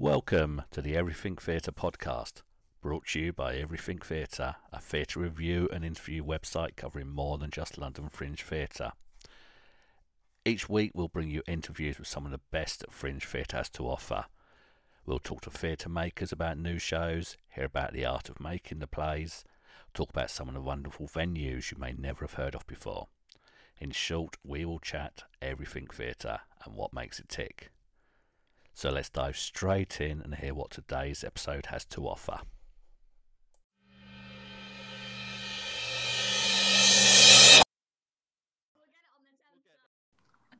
Welcome to the Everything Theatre podcast, brought to you by Everything Theatre, a theatre review and interview website covering more than just London Fringe Theatre. Each week, we'll bring you interviews with some of the best that Fringe Theatre has to offer. We'll talk to theatre makers about new shows, hear about the art of making the plays, talk about some of the wonderful venues you may never have heard of before. In short, we will chat everything theatre and what makes it tick. So let's dive straight in and hear what today's episode has to offer.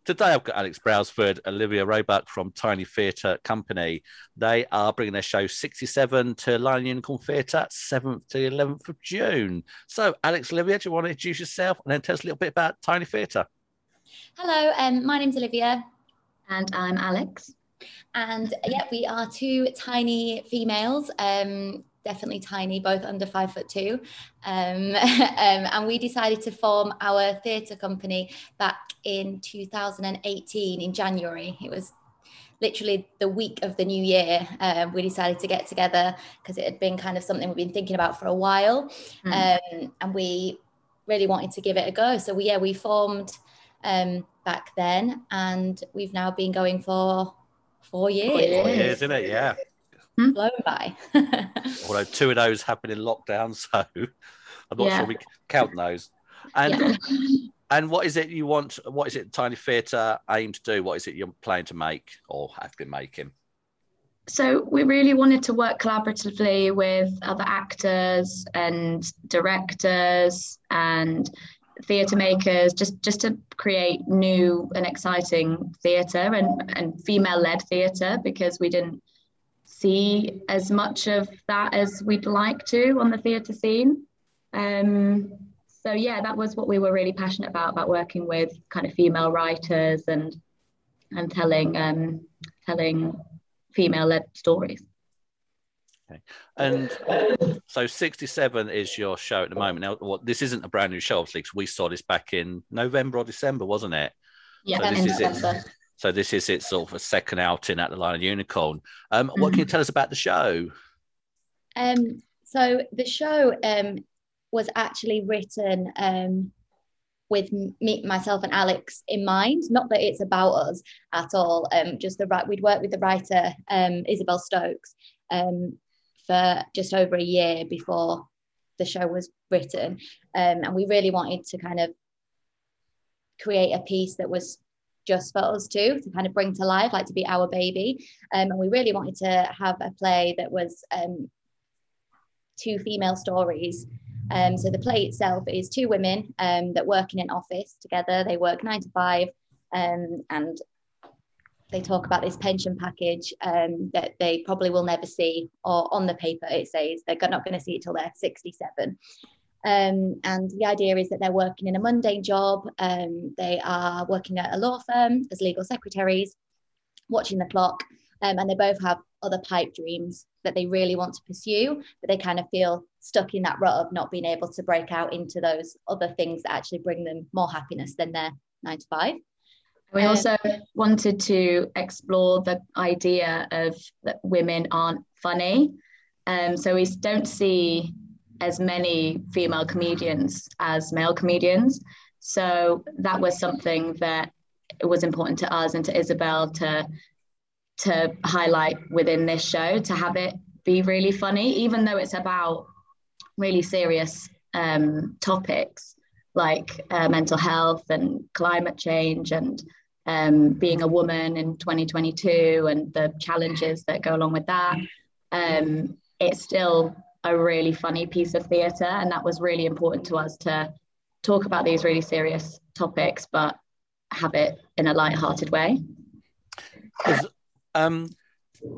Today I've got Alex Brailsford, Olivia Roebuck from Tiny Theatre Company. They are bringing their show 67 to Lion Unicorn Theatre 7th to 11th of June. So, Alex, Olivia, do you want to introduce yourself and then tell us a little bit about Tiny Theatre? Hello, um, my name's Olivia. And I'm Alex. And yeah, we are two tiny females, um, definitely tiny, both under five foot two. Um, um, and we decided to form our theatre company back in 2018 in January. It was literally the week of the new year. Um, we decided to get together because it had been kind of something we've been thinking about for a while. Mm. and we really wanted to give it a go. So we, yeah, we formed um, back then and we've now been going for four years. Four years, isn't it? Yeah. Hmm? Blown by. Although two of those happened in lockdown, so I'm not yeah. sure we count those. And yeah. and what is it you want? What is it Tiny Theatre aim to do? What is it you're planning to make or have been making? So we really wanted to work collaboratively with other actors and directors and theatre makers just just to create new and exciting theatre and, and female-led theatre because we didn't see as much of that as we'd like to on the theatre scene. Um, so yeah, that was what we were really passionate about about working with kind of female writers and and telling um, telling female-led stories. Okay. And so 67 is your show at the moment. Now, what this isn't a brand new show, obviously, because we saw this back in November or December, wasn't it? Yeah, so this is it. So this is its sort of a second outing at the Lion of Unicorn. Um, mm-hmm. What can you mm-hmm. tell us about the show? Um, so the show um, was actually written um, with me, myself, and Alex in mind. Not that it's about us at all. Um, just the right. We'd worked with the writer um, Isabel Stokes, um, for just over a year before the show was written. Um, and we really wanted to kind of create a piece that was just for us too, to kind of bring to life, like to be our baby. Um, and we really wanted to have a play that was um, two female stories. Um, so the play itself is two women um, that work in an office together. They work nine to five, um, and they talk about this pension package um, that they probably will never see, or on the paper it says they're not going to see it till they're 67. Um, and the idea is that they're working in a mundane job. Um, they are working at a law firm as legal secretaries, watching the clock, um, and they both have other pipe dreams that they really want to pursue, but they kind of feel stuck in that rut of not being able to break out into those other things that actually bring them more happiness than their nine to five. We also wanted to explore the idea of that women aren't funny. Um, so we don't see as many female comedians as male comedians. So that was something that was important to us and to Isabel to to highlight within this show to have it be really funny, even though it's about really serious um, topics like uh, mental health and climate change and um, being a woman in 2022 and the challenges that go along with that. Um, it's still a really funny piece of theatre, and that was really important to us to talk about these really serious topics, but have it in a light-hearted way. Um,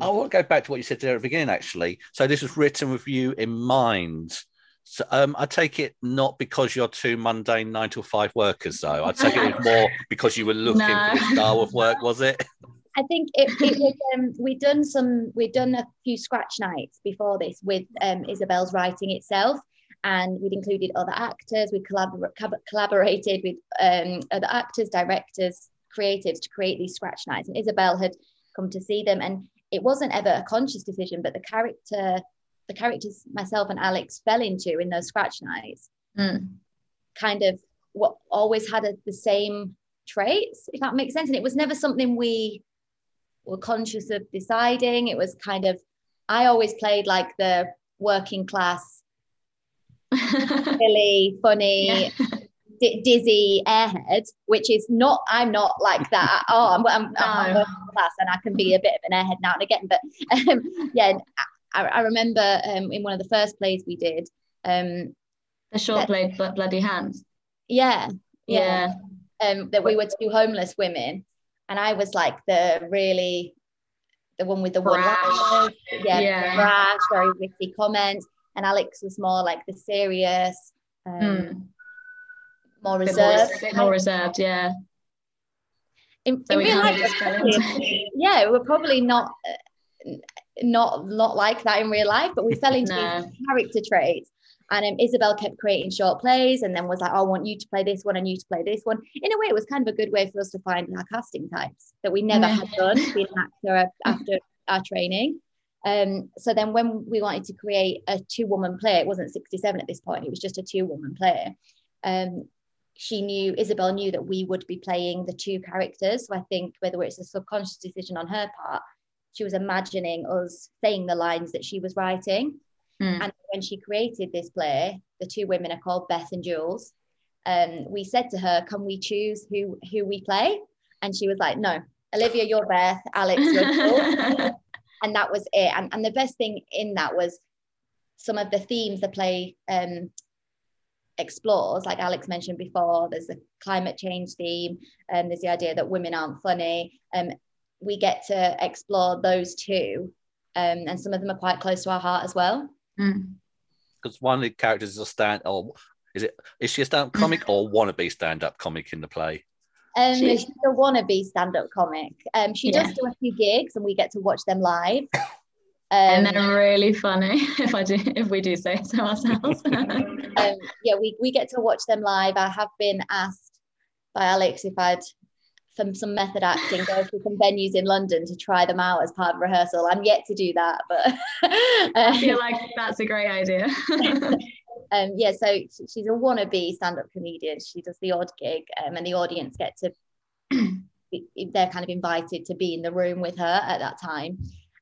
I want to go back to what you said there at the beginning, actually. So this was written with you in mind. So um, I take it not because you're two mundane nine to five workers, though. I take it more because you were looking no. for this style of work, was it? I think it, it was. Um, we'd done some. We'd done a few scratch nights before this with um, Isabel's writing itself, and we'd included other actors. We collabor- collaborated with um, other actors, directors, creatives to create these scratch nights. And Isabel had come to see them, and it wasn't ever a conscious decision, but the character, the characters myself and Alex fell into in those scratch nights, Mm. kind of what always had a, the same traits, if that makes sense. And it was never something we were conscious of deciding. It was kind of, I always played like the working class, silly, funny, Yeah. di- dizzy airhead, which is not, I'm not like that. Oh, I'm, I'm, I'm No. working class and I can be a bit of an airhead now and again. But um, yeah, I, I remember um, in one of the first plays we did, um, the short play Blo- bloody hands yeah, yeah, yeah um, that we were two homeless women, and I was like the really, the one with the one Brash. yeah, Yeah. brash, very witty comments, and Alex was more like the serious, um, Mm. more Bit more, reserved. bit more reserved yeah in, so in we real life, just fell probably- into yeah, we're probably not uh, not not like that in real life, but we fell into No. these character traits. And um, Isabel kept creating short plays, and then was like, "Oh, "I want you to play this one, and you to play this one." In a way, it was kind of a good way for us to find our casting types that we never had done being an actor after our training. Um, so then, when we wanted to create a two-woman play, it wasn't 67 at this point; it was just a two-woman play. Um, she knew Isabel knew that we would be playing the two characters. So I think whether it's a subconscious decision on her part, she was imagining us saying the lines that she was writing. Mm. And when she created this play, the two women are called Beth and Jules. Um, we said to her, "Can we choose who who we play?" And she was like, "No, Olivia, you're Beth. Alex, you're Jules." and that was it. And, and the best thing in that was some of the themes the play um, explores, like Alex mentioned before. There's a climate change theme, and there's the idea that women aren't funny. Um, we get to explore those two, um, and some of them are quite close to our heart as well. Mm. Because one of the characters is a stand, or is it? Is she a stand-up comic or wannabe stand-up comic in the play? Um, She- she's a wannabe stand-up comic. Um, she Yeah. does do a few gigs, and we get to watch them live. and Um, they're really funny if I do if we do say so ourselves. um, yeah, we, we get to watch them live. I have been asked by Alex if I'd, from some method acting, go to some venues in London to try them out as part of rehearsal. I'm yet to do that, but I feel like that's a great idea. um, yeah, so she's a wannabe stand-up comedian. She does the odd gig, um, and the audience get to they're kind of invited to be in the room with her at that time.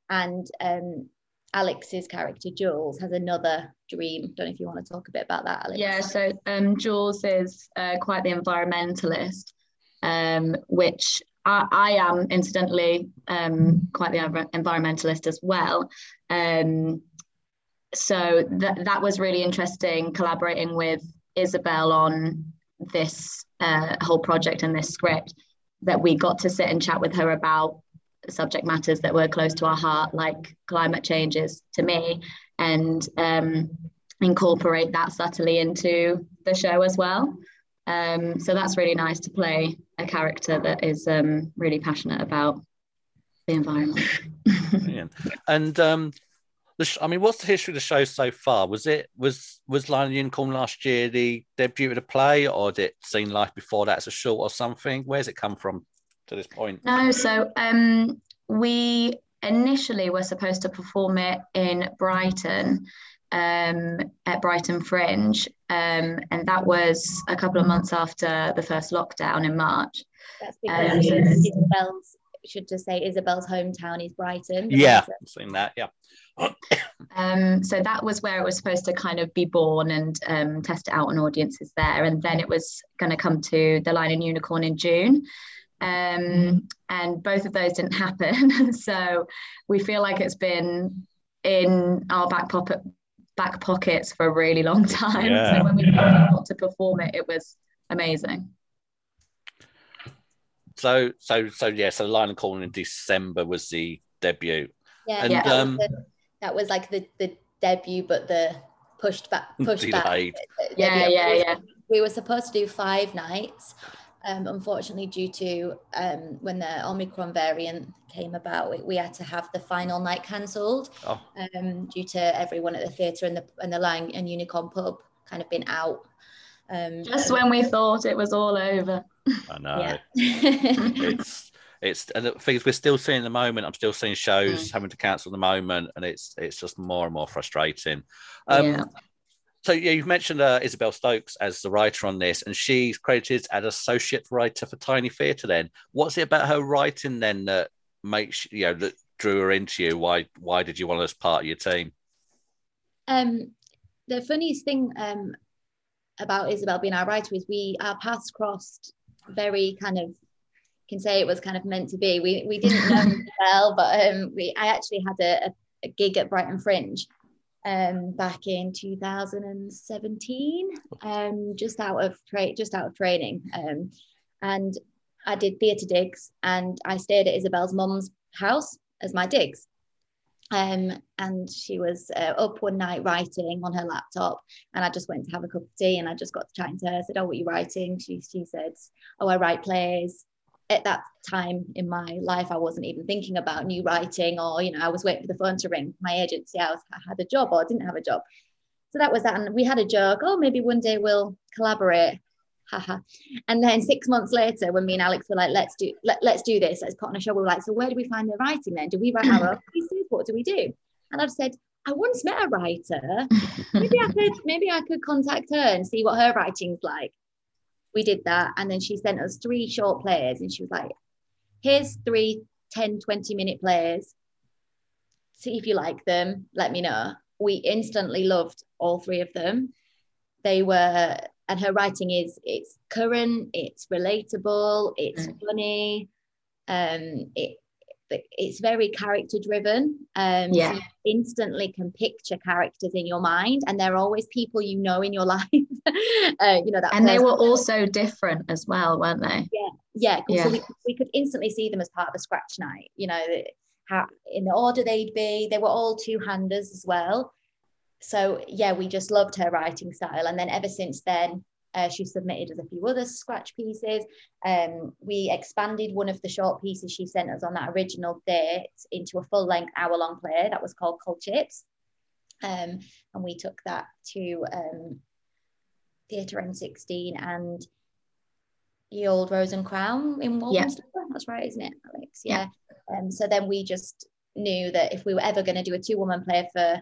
And um, Alex's character Jules has another dream. Don't know if you want to talk a bit about that, Alex. yeah, so um, Jules is uh, quite the environmentalist, um, which I, I am incidentally um, quite the environmentalist as well. Um, so that that was really interesting collaborating with Isabel on this uh, whole project and this script that we got to sit and chat with her about subject matters that were close to our heart, like climate changes to me, and um, incorporate that subtly into the show as well. Um, so that's really nice to play a character that is um, really passionate about the environment. And um, the sh- I mean, what's the history of the show so far? Was it was was Lion and Unicorn last year the debut of the play, or did it seen life before that as a short or something? Where's it come from to this point? No, so um, we initially were supposed to perform it in Brighton um, at Brighton Fringe, um, and that was a couple of months after the first lockdown in March. That's Um, because so- Isabel's should just say Isabel's hometown is Brighton. Yeah, I've seen that. Yeah. Um, so that was where it was supposed to kind of be born and um, test it out on audiences there. And then it was going to come to The Lion and Unicorn in June. Um, and both of those didn't happen. so we feel like it's been in our back pocket back pockets for a really long time. Yeah. So when we finally got to perform it, it was amazing. So so so yeah. So Lion and Corn in December was the debut. Yeah, And, that, um, was the, that was like the the debut, but the pushed back, pushed back. Yeah, yeah, yeah. We were supposed to do five nights. Um, unfortunately, due to um, when the Omicron variant came about, we, we had to have the final night cancelled Oh, um, due to everyone at the theatre and the and the Lion and Unicorn pub kind of been out. Um, Just when we thought it was all over. I know. It's it's and the things we're still seeing at the moment. I'm still seeing shows mm. having to cancel at the moment, and it's it's just more and more frustrating. Um, yeah. So yeah, you've mentioned uh, Isabel Stokes as the writer on this, and she's credited as associate writer for Tiny Theatre. Then, what's it about her writing then that makes you know that drew her into you? Why why did you want her as part of your team? Um, the funniest thing um about Isabel being our writer is we our paths crossed very kind of can say it was kind of meant to be. We we didn't know well, but um, we I actually had a, a gig at Brighton Fringe um, back in 2017, um, just out of tra- just out of training, um, and I did theatre digs, and I stayed at Isabel's mum's house as my digs. Um, and she was uh, up one night writing on her laptop, and I just went to have a cup of tea, and I just got to chatting to her. I said, "Oh, what are you writing?" She she said, "Oh, I write plays." At that time in my life, I wasn't even thinking about new writing, or you know, I was waiting for the phone to ring. My agency, I, was, I had a job or I didn't have a job, so that was that. And we had a joke. Oh, maybe one day we'll collaborate haha. And then six months later, when me and Alex were like, let's do let, let's do this, let's put on a show, we were like, so where do we find the writing then? Do we write our own pieces? What do we do? And I've said, I once met a writer. Maybe I could maybe I could contact her and see what her writing's like. We did that. And then she sent us three short plays and she was like, here's three 10, 20 minute plays. See if you like them. Let me know. We instantly loved all three of them. They were and her writing is it's current it's relatable it's mm. funny um it it's very character driven um yeah. So instantly can picture characters in your mind and they're always people you know in your life uh, you know that and person. they were also different as well weren't they yeah yeah, yeah. So we, we could instantly see them as part of a scratch night you know how in the order they'd be they were all two-handers as well so yeah, we just loved her writing style. And then ever since then, uh, she submitted as a few other scratch pieces. Um, we expanded one of the short pieces she sent us on that original date into a full length hour long play that was called Cold Chips. Um, and we took that to um, Theatre N16 and the old Rose and Crown in Walthamstow. Yeah. That's right, isn't it, Alex? Yeah. yeah. Um, so then we just knew that if we were ever going to do a two woman play for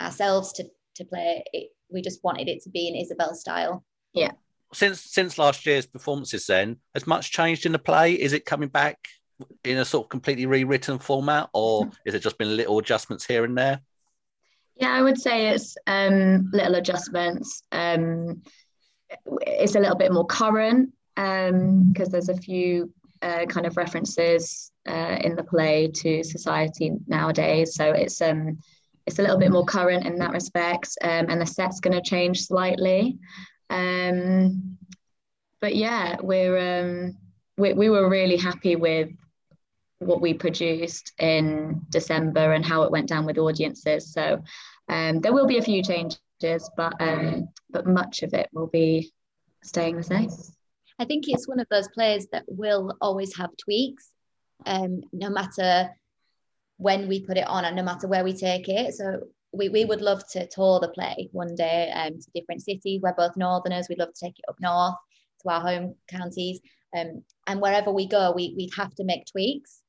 ourselves to to play it we just wanted it to be in Isabel style yeah. Since since last year's performances then has much changed in the play? Is it coming back in a sort of completely rewritten format or is it just been little adjustments here and there? Yeah i would say it's um, little adjustments. Um, it's a little bit more current because um, there's a few uh, kind of references uh, in the play to society nowadays. So it's um it's a little bit more current in that respect, um, and the set's going to change slightly. Um, but yeah, we're um, we, we were really happy with what we produced in December and how it went down with audiences. So um, there will be a few changes, but um, but much of it will be staying the same. I think it's one of those plays that will always have tweaks, um, no matter when we put it on and no matter where we take it. So we, we would love to tour the play one day um, to different cities. We're both northerners. We'd love to take it up north to our home counties. Um, and wherever we go, we, we'd have to make tweaks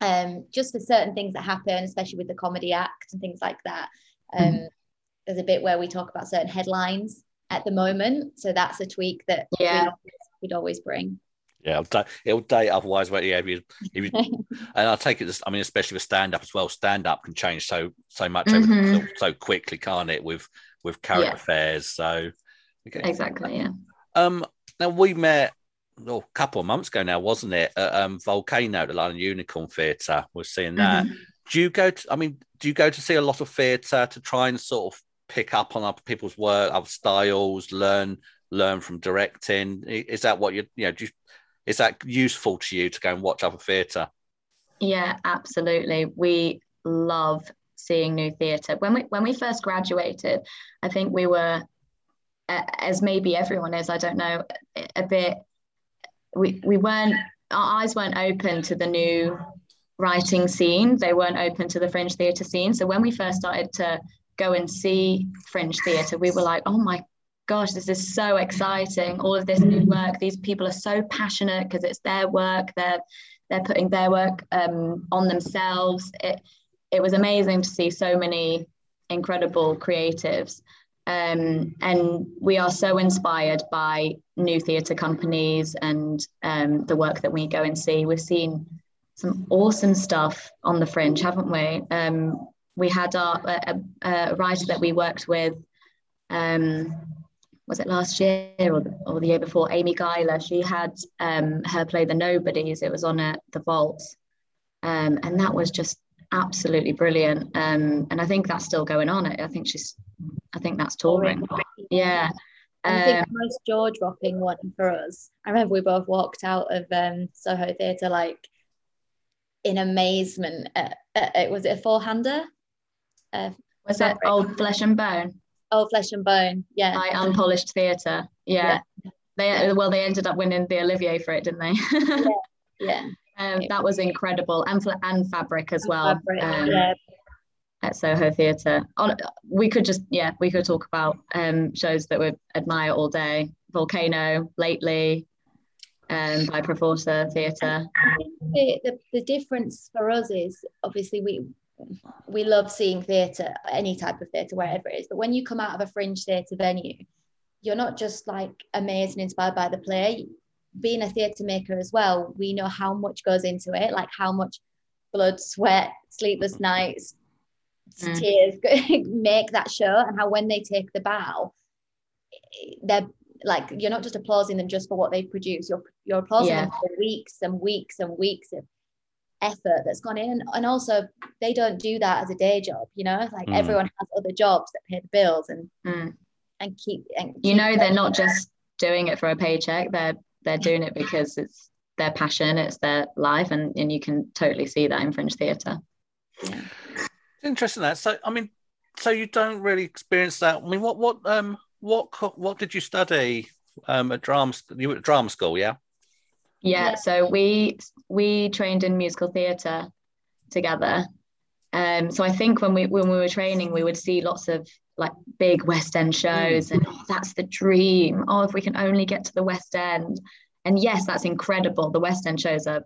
um, just for certain things that happen, especially with the comedy act and things like that. Um, mm-hmm. There's a bit where we talk about certain headlines at the moment. So that's a tweak that yeah. we'd, always, we'd always bring. Yeah, it'll date, it'll date otherwise. But yeah, if you, if you, and I take it. This, I mean, especially with stand up as well. Stand up can change so so much mm-hmm. so, so, quickly, can't it? With with current yeah. affairs. So okay. exactly, yeah. Um, now we met oh, a couple of months ago now, wasn't it? At, um, Volcano, the Lion and Unicorn Theatre. We're seeing that. Mm-hmm. Do you go to? I mean, do you go to see a lot of theatre to try and sort of pick up on other people's work, other styles, learn learn from directing? Is that what you you know? Do you is that useful to you to go and watch other theatre? Yeah, absolutely. We love seeing new theatre. When we when we first graduated, I think we were, as maybe everyone is, I don't know, a bit. We we weren't our eyes weren't open to the new writing scene. They weren't open to the fringe theatre scene. So when we first started to go and see fringe theatre, we were like, oh my gosh, this is so exciting. All of this new work, these people are so passionate because it's their work. They're they're putting their work um, on themselves. It it was amazing to see so many incredible creatives. Um, and we are so inspired by new theatre companies and um, the work that we go and see. We've seen some awesome stuff on the fringe, haven't we? Um, we had our, a, a, writer that we worked with, um, was it last year or the, or the year before? Amy Guyler. She had um, her play The Nobodies. It was on at the Vault, um, and that was just absolutely brilliant. Um, and I think that's still going on. I think she's, I think that's touring. Yeah. I think the most jaw dropping one for us. I remember we both walked out of um, Soho Theatre like in amazement. At, at, at, was it a four hander? Uh, was it Old Flesh and Bone? Old Flesh and Bone, yeah. By Unpolished Theatre, yeah. yeah. They well, they ended up winning the Olivier for it, didn't they? yeah. yeah. Um, that was incredible, and and fabric as well. Fabric, um, yeah. At Soho Theatre, we could just yeah, we could talk about um, shows that we admire all day. Volcano lately, um, by Proforça Theatre. The, the, the difference for us is obviously we we love seeing theatre, any type of theatre, wherever it is. But when you come out of a fringe theatre venue, you're not just like amazed and inspired by the play. Being a theatre maker as well, we know how much goes into it, like how much blood, sweat, sleepless nights, mm. tears make that show, and how when they take the bow, they're like you're not just applauding them just for what they produce. You're you're applauding yeah. them for weeks and weeks and weeks of effort that's gone in. And also they don't do that as a day job you know? Like mm. everyone has other jobs that pay the bills and mm. and keep and you know they're not just doing it for a paycheck. They're they're doing it because it's their passion it's their life and and you can totally see that in fringe theatre. Yeah. interesting that. So i mean so you don't really experience that. I mean what what um what what did you study um at drama you were at drama school yeah yeah, so we we trained in musical theatre together. Um, so I think when we when we were training, we would see lots of like big West End shows, mm. and oh, that's the dream. Oh, if we can only get to the West End, and yes, that's incredible. The West End shows are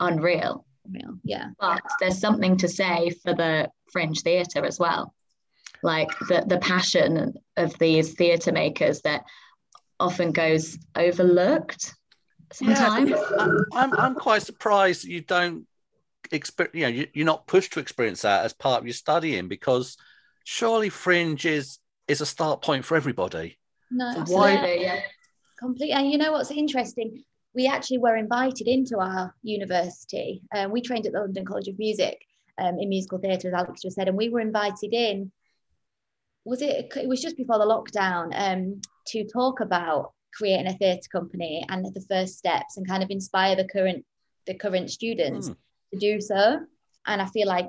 unreal. Real, yeah. But there's something to say for the fringe theatre as well, like the the passion of these theatre makers that often goes overlooked sometimes. Yeah, I'm, I'm quite surprised you don't experience, you know, you, are not pushed to experience that as part of your studying because surely fringe is, is a start point for everybody. No, so absolutely, yeah. Completely. And you know what's interesting? We actually were invited into our university. Uh, we trained at the London College of Music um, in musical theatre, as Alex just said, and we were invited in. Was it? It was just before the lockdown um, to talk about creating a theatre company and the first steps and kind of inspire the current the current students mm. to do so. And i feel like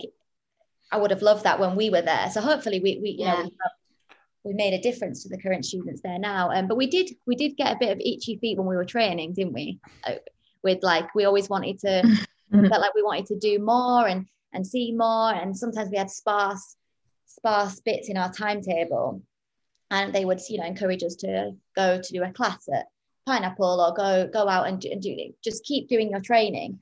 i would have loved that when we were there. So hopefully we, we you yeah. know we, we, made a difference to the current students there now. Um, but we did we did get a bit of itchy feet when we were training didn't we? Uh, with like we always wanted to felt like we wanted to do more and and see more. And sometimes we had sparse sparse bits in our timetable and they would you know encourage us to go to do a class at pineapple or go go out and do, and do just keep doing your training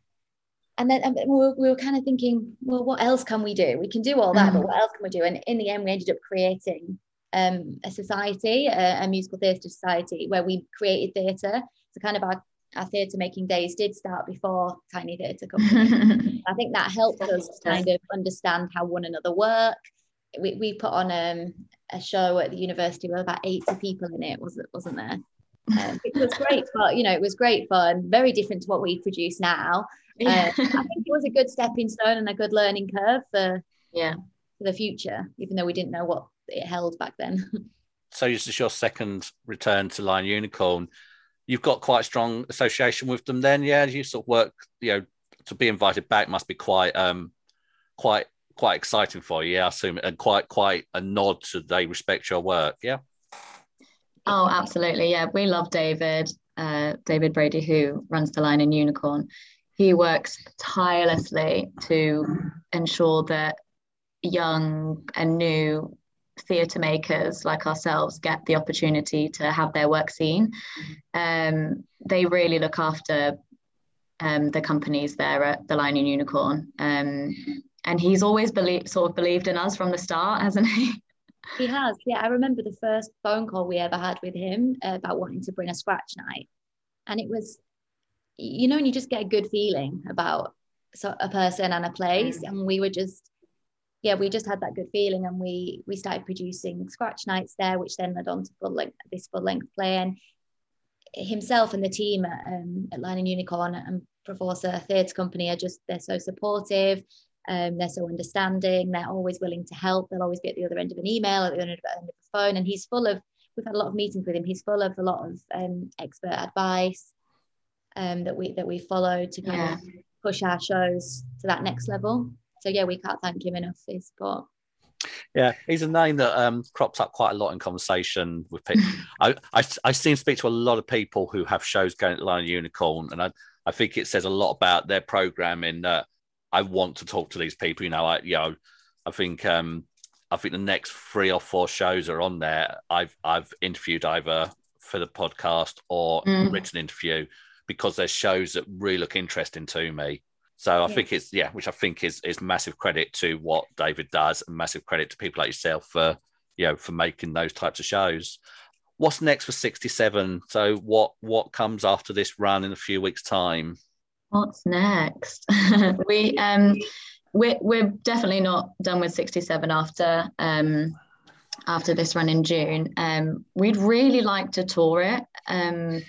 and then and we, were, we were kind of thinking well what else can we do we can do all that mm. but what else can we do and in the end we ended up creating um, a society a, a musical theatre society where we created theatre so kind of our our theatre making days did start before Tiny Theatre Company. I think that helped us kind of understand how one another work. We, we put on um, a show at the university with about 80 people in it, was it wasn't there? Um, it was great fun, you know, it was great fun, very different to what we produce now. Yeah. Um, I think it was a good stepping stone and a good learning curve for yeah for the future, even though we didn't know what it held back then. so this is your second return to Lion Unicorn. You've got quite a strong association with them then, yeah. You sort of work, you know, to be invited back must be quite um quite quite exciting for you, yeah, I assume, and quite quite a nod to they respect your work, yeah. Oh, absolutely, yeah. We love David, uh, David Brady, who runs the Lion and Unicorn. He works tirelessly to ensure that young and new theatre makers like ourselves get the opportunity to have their work seen. Um, they really look after um, the companies there at the Lion and Unicorn. Um, and he's always believed, sort of believed in us from the start, hasn't he? He has, yeah. I remember the first phone call we ever had with him uh, about wanting to bring a scratch night, and it was, you know, and you just get a good feeling about so, a person and a place, mm. and we were just, yeah, we just had that good feeling, and we we started producing scratch nights there, which then led on to full length this full length play, and himself and the team at, um, at Lion and Unicorn and Proforça Theatre Company are just they're so supportive um, they're so understanding. They're always willing to help. They'll always be at the other end of an email, at the other end of the phone. And he's full of, we've had a lot of meetings with him. He's full of a lot of um, expert advice um, that we that we follow to kind yeah. of push our shows to that next level. So yeah, we can't thank him enough for his support. Yeah, he's a name that um, crops up quite a lot in conversation with people. I, I, I seem to speak to a lot of people who have shows going at Lion Unicorn, and I, I think it says a lot about their programming that I want to talk to these people. You know, I you know, I think um, I think the next three or four shows are on there. I've I've interviewed either for the podcast or mm. written interview because there's shows that really look interesting to me. So I think it's yeah, which I think is is massive credit to what David does, and massive credit to people like yourself for you know for making those types of shows. What's next for 67? So what what comes after this run in a few weeks' time? What's next? we um we're we're definitely not done with 67 after um after this run in June. Um we'd really like to tour it. Um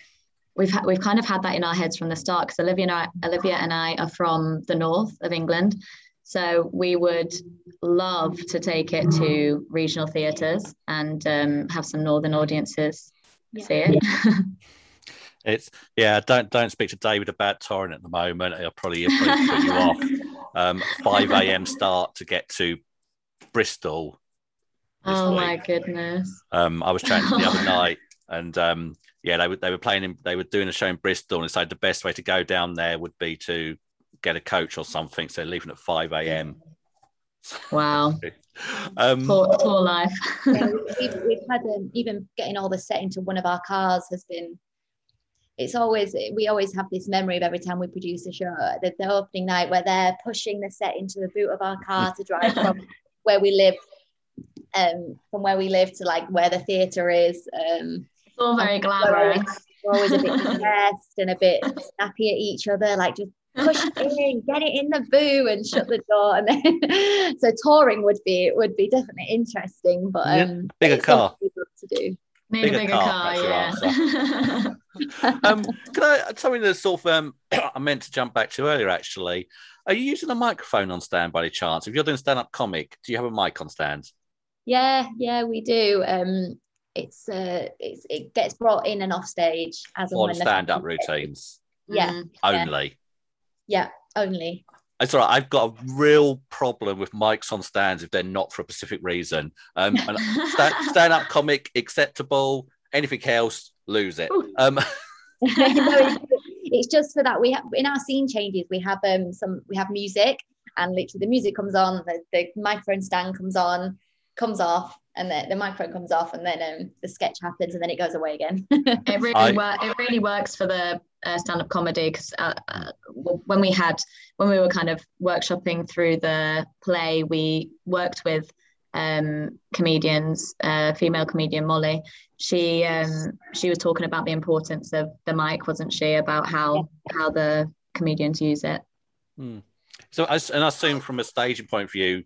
we've had we've kind of had that in our heads from the start because Olivia and I, Olivia and I are from the north of England. So we would love to take it to regional theatres and um, have some northern audiences yeah. see it. It's yeah. Don't don't speak to David about touring at the moment. He'll probably, probably put you off. Um, Five a.m. start to get to Bristol. Oh week. my goodness! Um, I was chatting the other night, and um, yeah, they were they were playing. In, they were doing a show in Bristol, and decided the best way to go down there would be to get a coach or something. So leaving at five a.m. Wow. um, poor, poor life. yeah, we've, we've, had um, even getting all the set into one of our cars has been it's always we always have this memory of every time we produce a show the, the opening night where they're pushing the set into the boot of our car to drive from where we live um from where we live to like where the theatre is um it's all very glamorous. we're always a bit stressed and a bit snappy at each other like just push it in get it in the boo and shut the door and then so touring would be would be definitely interesting but um yeah, bigger car. to do Need bigger a bigger car, car yeah. um, can I something that sort of um, I meant to jump back to earlier? Actually, are you using a microphone on stand by any chance? If you're doing stand up comic, do you have a mic on stand? Yeah, yeah, we do. Um, it's uh, it's it gets brought in and off stage as on stand up routines. Yeah, mm. only. Yeah, only. It's all right. I've got a real problem with mics on stands if they're not for a specific reason. Um, stand, stand up comic acceptable. Anything else, lose it. Um, no, it's just for that we have in our scene changes we have um some we have music and literally the music comes on the, the microphone stand comes on comes off and the, the microphone comes off and then um, the sketch happens and then it goes away again it really I, wor- it really works for the uh, stand-up comedy because uh, uh, when we had when we were kind of workshopping through the play we worked with um, comedians, uh, female comedian Molly, she um, she was talking about the importance of the mic, wasn't she? About how how the comedians use it. Hmm. So, as, and I assume from a staging point of view,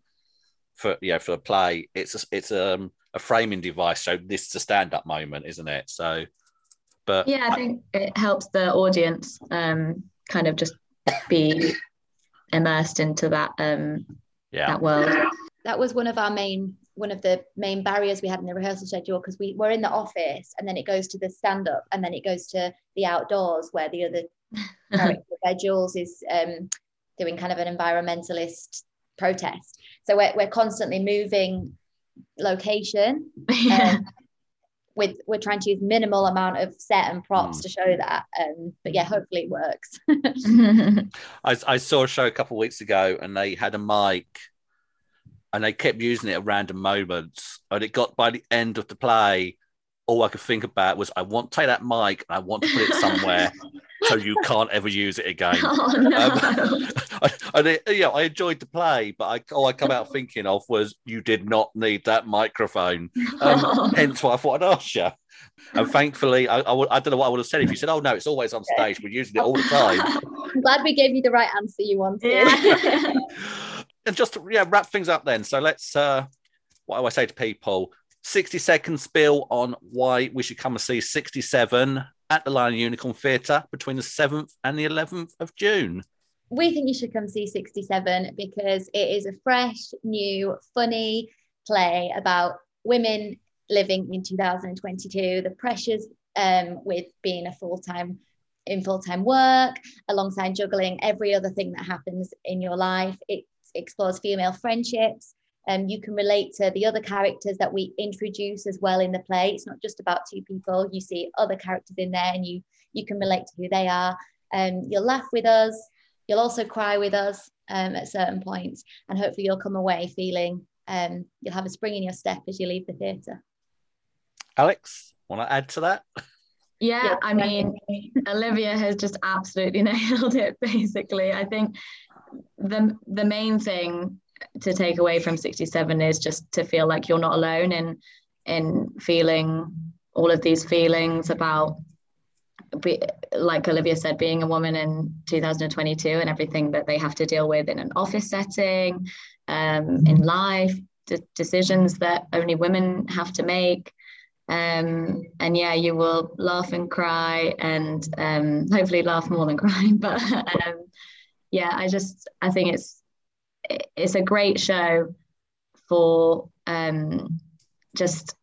for yeah, for a play, it's a, it's um, a framing device. So this is a stand up moment, isn't it? So, but yeah, I think it helps the audience um, kind of just be immersed into that um, yeah. that world that was one of our main one of the main barriers we had in the rehearsal schedule because we were in the office and then it goes to the stand up and then it goes to the outdoors where the other character Jules is um, doing kind of an environmentalist protest. So we're, we're constantly moving location. Um, with we're trying to use minimal amount of set and props mm. to show that. Um, but yeah, hopefully it works. I, I saw a show a couple of weeks ago and they had a mic and they kept using it at random moments. And it got by the end of the play, all I could think about was I want to take that mic and I want to put it somewhere. so you can't ever use it again. Oh no. Um, I, I, I enjoyed the play, but I, all I come out thinking of was you did not need that microphone. Um, hence why I thought I'd ask you. And thankfully, I, I, don't know what I would have said if you said, "Oh no, it's always on stage. We're using it all the time." I'm glad we gave you the right answer you wanted. yeah. and just to yeah, wrap things up then. So let's uh what do I say to people? 60 second spiel on why we should come and see 67 at the Lion Unicorn Theatre between the 7th and the 11th of June. we think you should come see 67 because it is a fresh, new, funny play about women living in 2022, the pressures um, with being a full time in full time work, alongside juggling every other thing that happens in your life. It explores female friendships. Um, you can relate to the other characters that we introduce as well in the play. It's not just about two people. You see other characters in there, and you you can relate to who they are. Um, you'll laugh with us. You'll also cry with us um, at certain points, and hopefully you'll come away feeling um, you'll have a spring in your step as you leave the theatre. Alex, want to add to that? Yeah, Yeah, I mean, Olivia has just absolutely nailed it. Basically, I think the the main thing to take away from 67 is just to feel like you're not alone in in feeling all of these feelings about be, like Olivia said, being a woman in 2022 and everything that they have to deal with in an office setting, um, in life, de- decisions that only women have to make. Um, and yeah, you will laugh and cry and um, hopefully laugh more than cry. But um, yeah, I just, I think it's, it's a great show for um, just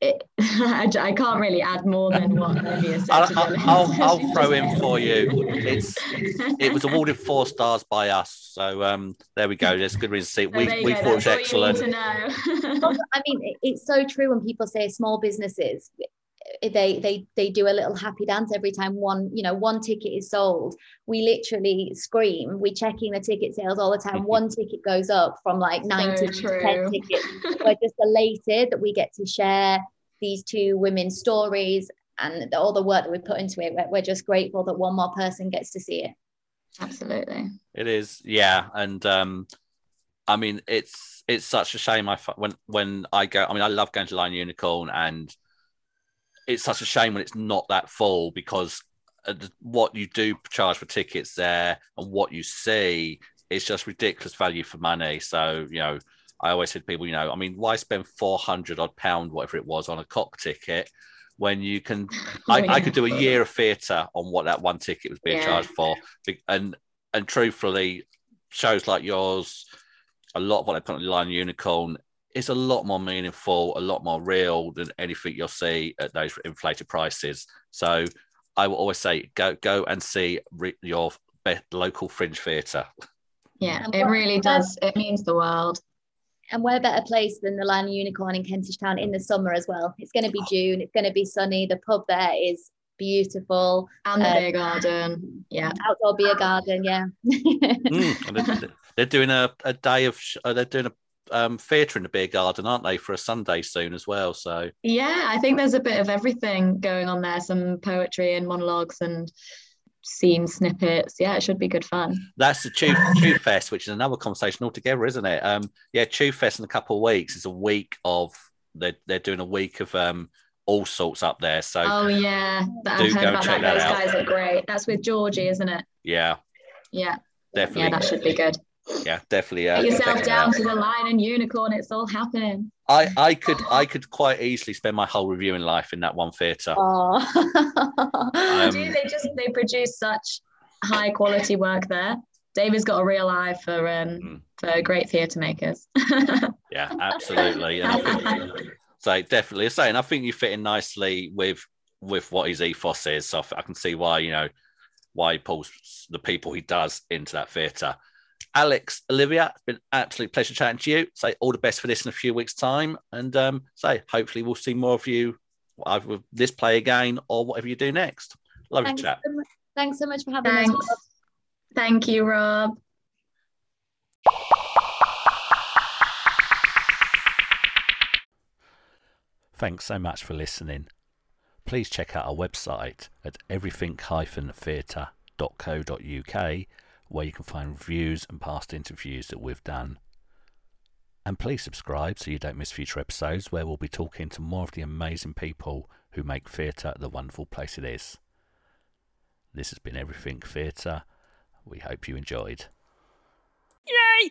it, I, I can't really add more than what Olivia said. I'll, to be. I'll, I'll throw in for you. It's it was awarded four stars by us, so um, there we go. There's good reason to see it. We, there you we thought it was that's all you excellent. need to know. Also, I mean, it's so true when people say small businesses, they they they do a little happy dance every time one you know one ticket is sold. We literally scream. We're checking the ticket sales all the time. One ticket goes up from like nine So to ten tickets. We're just elated that we get to share these two women's stories and all the work that we put into it. We're, we're just grateful that one more person gets to see it. Absolutely. It is, yeah, and um, I mean, it's it's such a shame. I when when I go, I mean, I love going to Lion Unicorn, and it's such a shame when it's not that full because uh, what you do charge for tickets there and what you see is just ridiculous value for money. So you know, I always said to people, you know, I mean, why spend four hundred odd pound, whatever it was, on a cock ticket? When you can, I, I could do a year of theatre on what that one ticket was being Yeah. charged for, and and truthfully, shows like yours, a lot of what they put on the Lion Unicorn is a lot more meaningful, a lot more real than anything you'll see at those inflated prices. So I will always say, go go and see re- your be- local fringe theatre. Yeah, it really does. It means the world. And where better place than the Lion Unicorn in Kentish Town in the summer as well? It's going to be June. It's going to be sunny. The pub there is beautiful. And the Um, beer garden. Yeah. Outdoor beer garden, yeah. Mm, they're, they're doing a, a day of sh- uh, they're doing a um, theatre in the beer garden, aren't they, for a Sunday soon as well? So Yeah, I think there's a bit of everything going on there, some poetry and monologues and scene snippets. Yeah, it should be good fun. That's the Chew, Chew Fest, which is another conversation altogether, isn't it? Um, yeah, Chew Fest in a couple of weeks is a week of they're they're doing a week of um all sorts up there. So Oh yeah, I've go heard and about check that. that Those out. guys are great. That's with Georgie, isn't it? yeah, Yeah, definitely. yeah, that should be good. Yeah, definitely. Uh, Get yourself down to the lion and unicorn. It's all happening. I I could I could quite easily spend my whole reviewing life in that one theatre. Oh. Um, Do they just they produce such high quality work there? David's got a real eye for um Mm. for great theatre makers. Yeah, absolutely. And think, so definitely, saying I think you fit in nicely with with what his ethos is. So I can see why you know why he pulls the people he does into that theatre. Alex, Olivia, it's been an absolute pleasure chatting to you. Say all the best for this in a few weeks' time, and um, say hopefully we'll see more of you either with this play again or whatever you do next. Lovely Thanks chat. so much, thanks so much for having Thanks. us. Thank you, Rob. Thanks so much for listening. please check out our website at everything-theatre.co.uk where you can find reviews and past interviews that we've done. And please subscribe so you don't miss future episodes where we'll be talking to more of the amazing people who make theatre the wonderful place it is. This has been Everything Theatre. We hope you enjoyed. Yay!